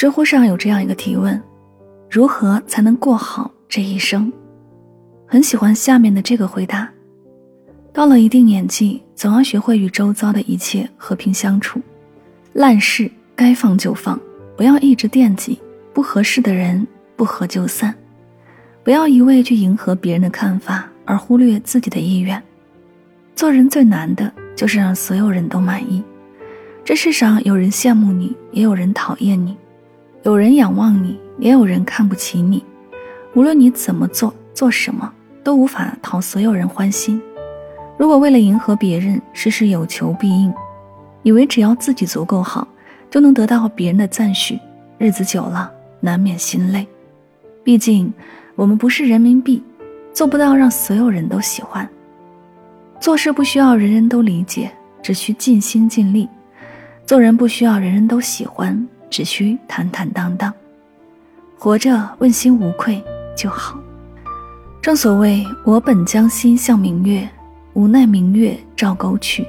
知乎上有这样一个提问：如何才能过好这一生？很喜欢下面的这个回答：到了一定年纪，总要学会与周遭的一切和平相处，烂事该放就放，不要一直惦记不合适的人，不合就散，不要一味去迎合别人的看法，而忽略自己的意愿。做人最难的就是让所有人都满意。这世上有人羡慕你，也有人讨厌你；有人仰望你，也有人看不起你。无论你怎么做，做什么，都无法讨所有人欢心。如果为了迎合别人，事事有求必应，以为只要自己足够好，就能得到别人的赞许，日子久了难免心累。毕竟，我们不是人民币，做不到让所有人都喜欢。做事不需要人人都理解，只需尽心尽力；做人不需要人人都喜欢，只需坦坦荡荡。活着问心无愧就好。正所谓“我本将心向明月，无奈明月照沟渠。”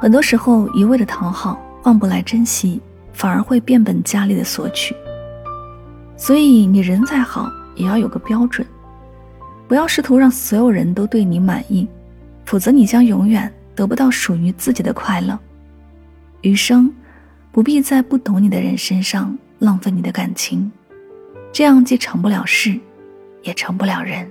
很多时候，一味的讨好，换不来珍惜，反而会变本加厉的索取。所以，你人再好，也要有个标准，不要试图让所有人都对你满意。否则，你将永远得不到属于自己的快乐。余生，不必在不懂你的人身上浪费你的感情，这样既成不了事，也成不了人。